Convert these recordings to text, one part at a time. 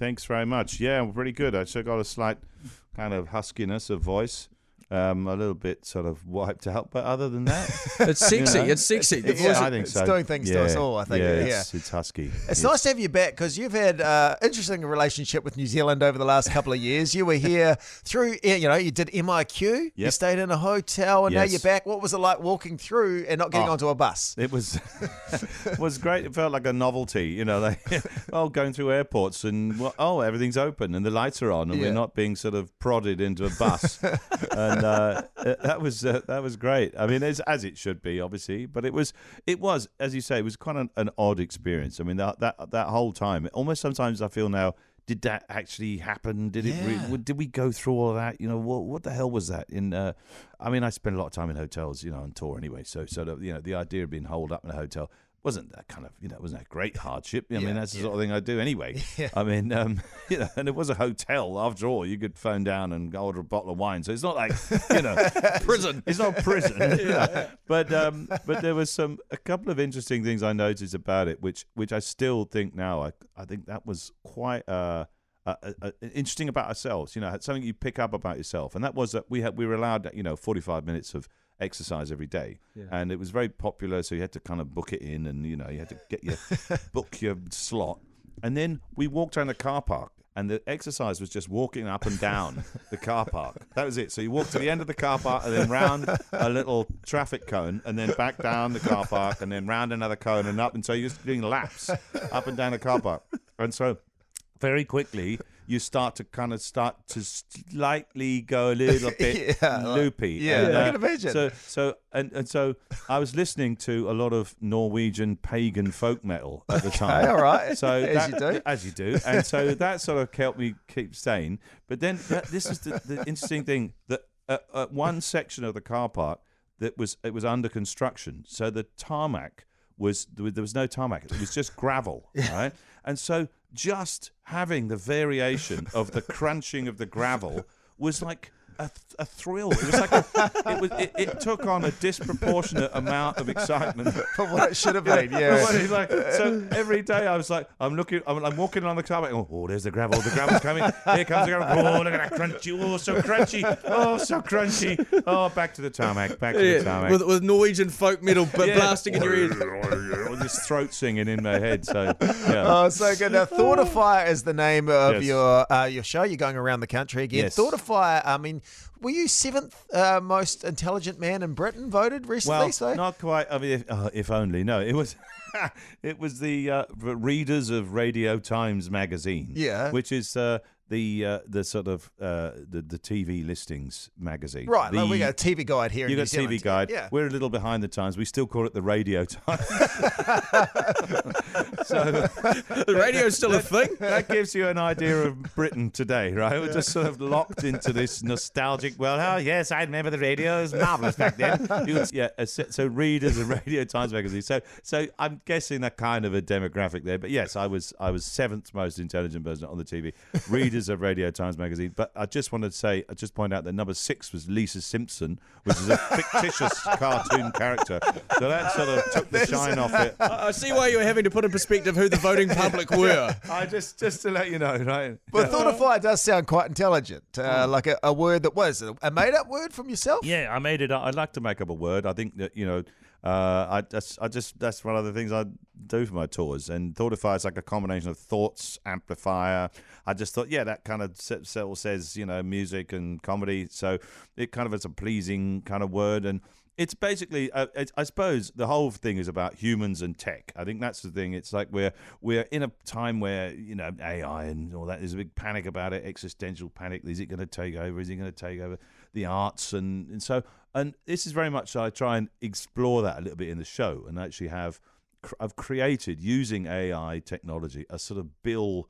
Thanks very much. Yeah, pretty good. I still got a slight kind of huskiness of voice. Um, a little bit sort of wiped out, but other than that, It's sexy. You know? It's sexy. The Yeah. voice- I think it's so. doing things to us all, I think. Yeah, Yeah. It's, it's husky. It's nice to have you back because you've had uh, interesting relationship with New Zealand over the last couple of years. You were here through, you know, you did MIQ. You stayed in a hotel, and now you're back. What was it like walking through and not getting Oh. onto a bus? It was was great. It felt like a novelty, you know. Like, oh, going through airports and well, oh, everything's open and the lights are on and Yeah. we're not being sort of prodded into a bus. and uh, uh, that was uh, that was great. I mean, it's, as it should be, obviously. But it was it was as you say, it was kind of an odd experience. I mean, that that that whole time, almost sometimes I feel now. Did that actually happen? Did it? Re- did we go through all of that? You know, what what the hell was that? In, uh, I mean, I spent a lot of time in hotels, you know, on tour anyway. So, so the, you know, the idea of being holed up in a hotel wasn't that kind of, you know, it wasn't a great hardship. I Yeah, mean, that's the yeah. sort of thing I do anyway. Yeah. I mean, um, you know, and it was a hotel after all. You could phone down and order a bottle of wine, so it's not like, you know, prison. It's not prison. you know. But um, but there was some a couple of interesting things I noticed about it, which which I still think now. I I think that was quite uh, uh, uh, uh, interesting about ourselves. You know, something you pick up about yourself, and that was that we had we were allowed you know forty five minutes of exercise every day, and it was very popular. So you had to kind of book it in, and you know you had to get your book your slot, and then we walked around the car park. And the exercise was just walking up and down the car park. That was it. So you walk to the end of the car park and then round a little traffic cone and then back down the car park and then round another cone and up. And so you're just doing laps up and down the car park. And so very quickly you start to kind of start to slightly go a little bit Yeah, like- loopy. yeah, And, I uh, can imagine. So, so and, and so I was listening to a lot of Norwegian pagan folk metal at the time. okay, all right. So As that- you do. as you do, and so that sort of helped me keep sane. But then that, this is the, the interesting thing that at, at one section of the car park that was it was under construction, so the tarmac was there was no tarmac; it was just gravel, right? And so just having the variation of the crunching of the gravel was like. A, a thrill. It was like a, it was. It, it took on a disproportionate amount of excitement From what it should have been, yeah. like, so every day I was like, I'm looking, I'm, I'm walking along the carpet. Oh, oh, there's the gravel. The gravel's coming. Here comes the gravel. Oh, look at that crunchy. Oh, so crunchy. Oh, so crunchy. Oh, back to the tarmac. Back to the tarmac. with, with Norwegian folk metal but Yeah. blasting in your ears. Or just throat singing in my head. So yeah. Oh, so good. Now, Thoughtifier is the name of Yes. your uh, your show. You're going around the country again. Yes. Thoughtifier, I mean, were you seventh uh, most intelligent man in Britain voted recently? Well, so not quite. I mean, if, uh, if only. No, it was. it was the uh, readers of Radio Times magazine. Yeah. which is uh, the uh, the sort of uh, the the TV listings magazine. right, like we The- got a TV guide here. You in got New Zealand. TV Guide. Yeah. We're a little behind the times. We still call it the Radio Times. so The radio's still a thing. that gives you an idea of Britain today, right? We're just sort of locked into this nostalgic. Well, oh yes, I remember the radio. It was marvelous back then. You could- yeah. So, so readers of Radio Times magazine. So, so I'm guessing that kind of a demographic there. But yes, I was I was seventh most intelligent person on the TV. Readers of Radio Times magazine. But I just wanted to say, I just point out that number six was Lisa Simpson, which is a fictitious cartoon character. So that sort of took the shine off it. I I see why you were having to put in perspective who the voting public were. I just just to let you know, right? But Thoughtifier does sound quite intelligent, uh, Hmm. like a, a word that was a made up word from yourself. Yeah, I made it. up. I'd like to make up a word. I think that you know, uh, I just, I just that's one of the things I do for my tours. And Thoughtifier is like a combination of thoughts amplifier. I just thought, yeah, that kind of se- says you know music and comedy. So it kind of is a pleasing kind of word and. It's basically, uh, it's, I suppose, the whole thing is about humans and tech. I think that's the thing. It's like we're we're in a time where you know AI and all that. There's a big panic about it, existential panic. Is it going to take over? Is it going to take over the arts? And and so and this is very much I try and explore that a little bit in the show and actually have I've created using AI technology a sort of bill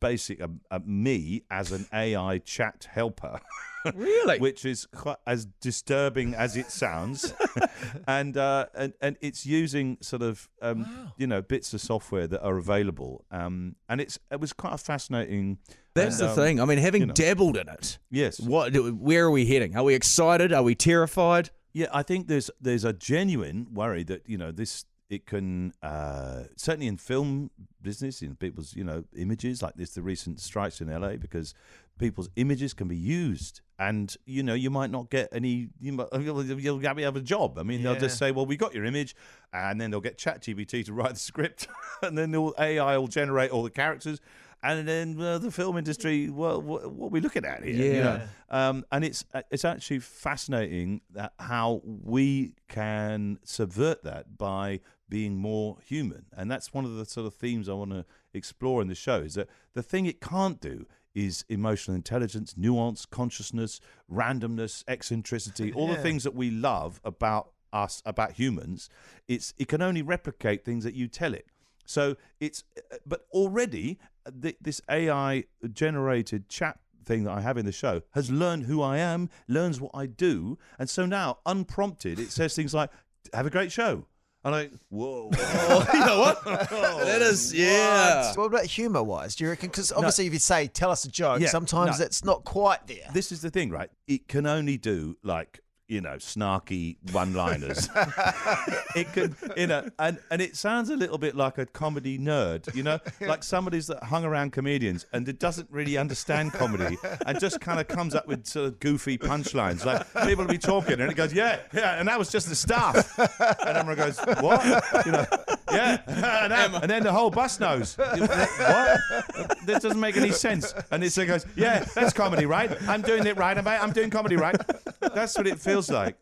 basic a, a me as an AI chat helper. Really? which is quite as disturbing as it sounds, and uh, and and it's using sort of um, you know bits of software that are available, um, and it's it was quite a fascinating. That's and, the um, thing. I mean, having you know. dabbled in it, Yes, what? Where are we heading? Are we excited? Are we terrified? yeah, I think there's there's a genuine worry that you know this it can uh, certainly in film business, in people's you know images, like this, the recent strikes in LA, because people's images can be used, and you know you might not get any. You might, you'll, you'll have a job. I mean, they'll just say, "Well, we got your image," and then they'll get ChatGPT to write the script, and then they'll, AI will generate all the characters. And then uh, the film industry, well, what, what are we looking at here? you know? um, and it's it's actually fascinating that how we can subvert that by being more human, and that's one of the sort of themes I want to explore in the show. Is that the thing it can't do is emotional intelligence, nuance, consciousness, randomness, eccentricity, all the things that we love about us, about humans. It's it can only replicate things that you tell it. So it's, but already uh, th- this AI generated chat thing that I have in the show has learned who I am, learns what I do, and so now unprompted it says things like, "Have a great show," and I, whoa, Oh, you know what? that is, yeah. What about humor wise? Do you reckon? Because obviously, if you say tell us a joke, Yeah, sometimes no. it's not quite there. this is the thing, right? It can only do like you know snarky one-liners. it could, you know, and and it sounds a little bit like a comedy nerd, you know, like somebody's that hung around comedians and it doesn't really understand comedy and just kind of comes up with sort of goofy punchlines. Like people will be talking and it goes, yeah, yeah, and that was just the stuff, and everyone goes, what, you know, yeah, and, that- and then the whole bus knows what. This doesn't make any sense. And it goes, yeah, that's comedy, right? I'm doing it right. I'm, I'm doing comedy, right? That's what it feels like.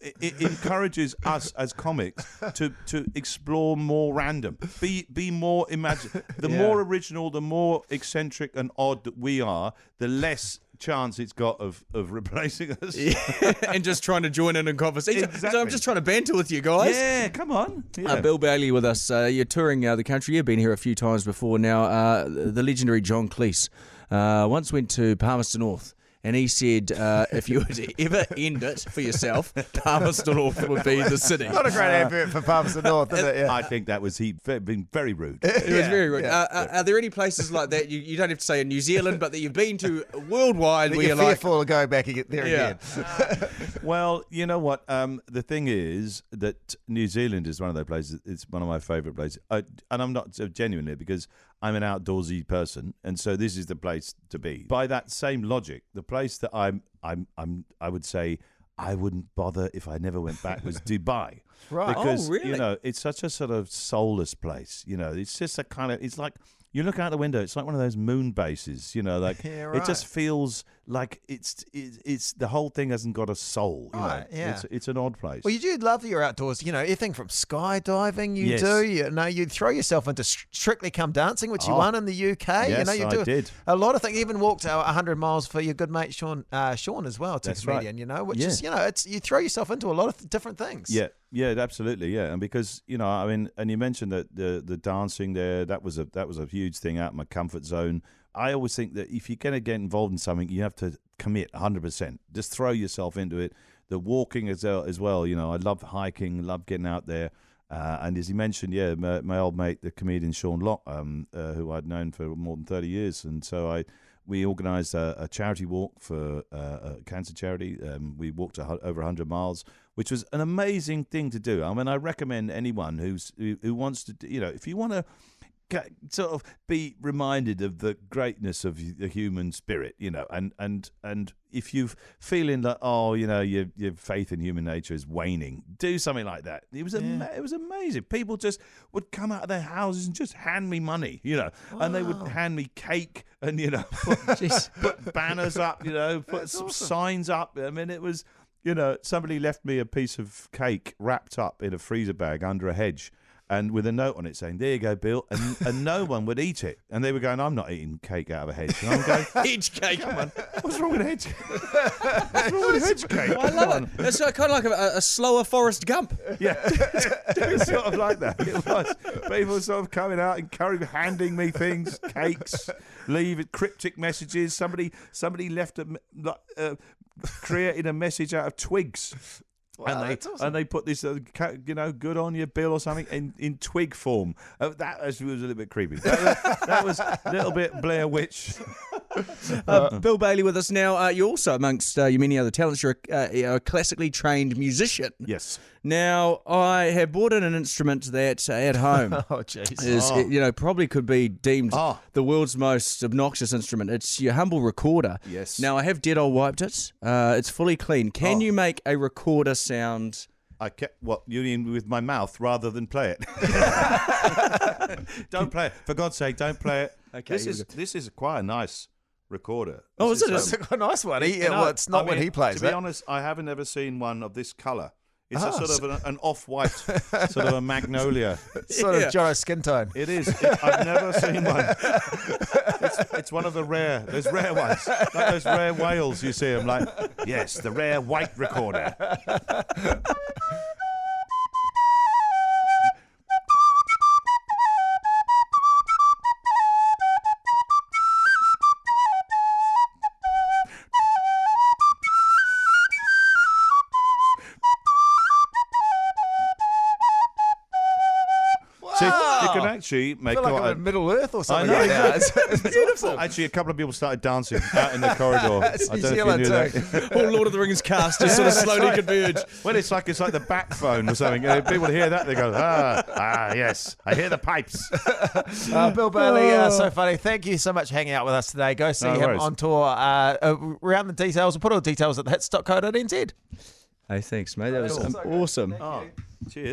It, it encourages us as comics to to explore more random, be be more imagine. The Yeah. more original, the more eccentric and odd that we are, the less chance it's got of of replacing us. and just trying to join in a conversation. So I'm Exactly. just trying to banter with you guys. Yeah, come on. Yeah. Uh, Bill Bailey with us. Uh, you're touring uh, the country. You've been here a few times before now. Uh, the legendary John Cleese uh, once went to Palmerston North. And he said, uh, if you were to ever end it for yourself, Palmerston North would be the city. Not a great advert for Palmerston North, is it? Yeah. I think that was he ve- been very rude. It was very rude. yeah. Uh, uh, are there any places like that? You, you don't have to say in New Zealand, but that you've been to worldwide That where you're you're like, fearful of going back ag- there Yeah. again. Well, you know what? Um, the thing is that New Zealand is one of those places. It's one of my favourite places, uh, and I'm not uh, genuinely because I'm an outdoorsy person, and so this is the place to be. By that same logic, the place that I'm, I'm, I'm, I would say I wouldn't bother if I never went back was Dubai. Right. Oh, Because really? you know it's such a sort of soulless place. You know, it's just a kind of. It's like you look out the window. It's like one of those moon bases. You know, like Yeah, it just feels like it's it's, it's the whole thing hasn't got a soul. You Right, know? yeah. It's it's an odd place. Well, you do love your outdoors. You know, anything from skydiving, you Yes. do. You know, you throw yourself into Strictly Come Dancing, which you Oh. won in the UK. you Yes, know, you I do did. a lot of things. Even walked uh, 100 miles for your good mate Sean, uh, Sean as well, to That's right. comedian. You know, which Yeah. is you know, it's you throw yourself into a lot of th- different things. Yeah, yeah, absolutely, yeah. And because you know, I mean, and you mentioned that the the dancing there, that was a that was a huge thing out of my comfort zone. I always think that if you're going to get involved in something, you have to commit 100%. Just throw yourself into it. The walking as well, as well. You know, I love hiking, love getting out there. Uh, and as he mentioned, yeah, my, my old mate, the comedian Sean Lock, um, uh, who I'd known for more than 30 years. And so I, we organised a, a charity walk for uh, a cancer charity. Um, we walked a, over 100 miles, which was an amazing thing to do. I mean, I recommend anyone who's who, who wants to, you know, if you want to sort of be reminded of the greatness of the human spirit, you know, and and and if you're feeling like oh, you know, your your faith in human nature is waning, do something like that. It was ama- it was amazing. People just would come out of their houses and just hand me money, you know, and they would hand me cake and you know oh, put, put banners up, you know, put some signs up. I mean, it was. You know, somebody left me a piece of cake wrapped up in a freezer bag under a hedge, and with a note on it saying, "There you go, Bill," and and no one would eat it, and they were going, "I'm not eating cake out of a hedge." And I'm going, hedge cake. "Come on, what's wrong with hedge? What's wrong with hedge cake?" I love it. It's uh, kind of like a, a slower Forrest Gump. Yeah, it was sort of like that. It was people sort of coming out and carrying, handing me things, cakes, leave cryptic messages. Somebody, somebody left a. uh, created a message out of twigs. Wow, and they awesome. and they put this, uh, you know, good on you, Bill, or something in, in twig form. Uh, that was, was a little bit creepy. That, was- that was a little bit Blair Witch. Uh, Bill Bailey with us now. Uh, you're also, amongst uh, your many other talents, you're a, uh, a classically trained musician. Yes. Now, I have bought in an instrument that uh, at home Oh, is, Oh. you know, probably could be deemed Oh. the world's most obnoxious instrument. It's your humble recorder. Yes. Now, I have dead old wiped it. Uh, it's fully clean. Can Oh. you make a recorder sound? I kept what you mean with my mouth rather than play it. don't play it. For God's sake, don't play it. Okay, This is this is quite a nice recorder. Oh, This is it? um, a nice one. He, well, it's not I when he plays To be it. honest, I haven't ever seen one of this colour. It's Ah, a sort so- of an, an off-white, sort of a magnolia. sort Yeah. of Jono skin tone. It is. It, I've never seen one. It's, it's one of the rare. There's rare ones, like those rare whales. You see them, like yes, the rare white recorder. Can actually I make feel like quite I'm a- in Middle Earth or something I know, right now. It's, it's Beautiful. Actually, a couple of people started dancing out in the corridor. That's I New don't know if you Zealand knew too. that. All Lord of the Rings cast just sort of slowly converge. Well, it's like it's like the back phone or something. You know, people hear that they go, ah, ah, yes, I hear the pipes. Uh, Bill Bailey, uh, so funny. Thank you so much for hanging out with us today. Go see No him worries. on tour. Uh, uh, around the details, we'll put all the details at the hits.co.nz. Hey, thanks, mate. That was Cool. um, awesome. Oh, cheers.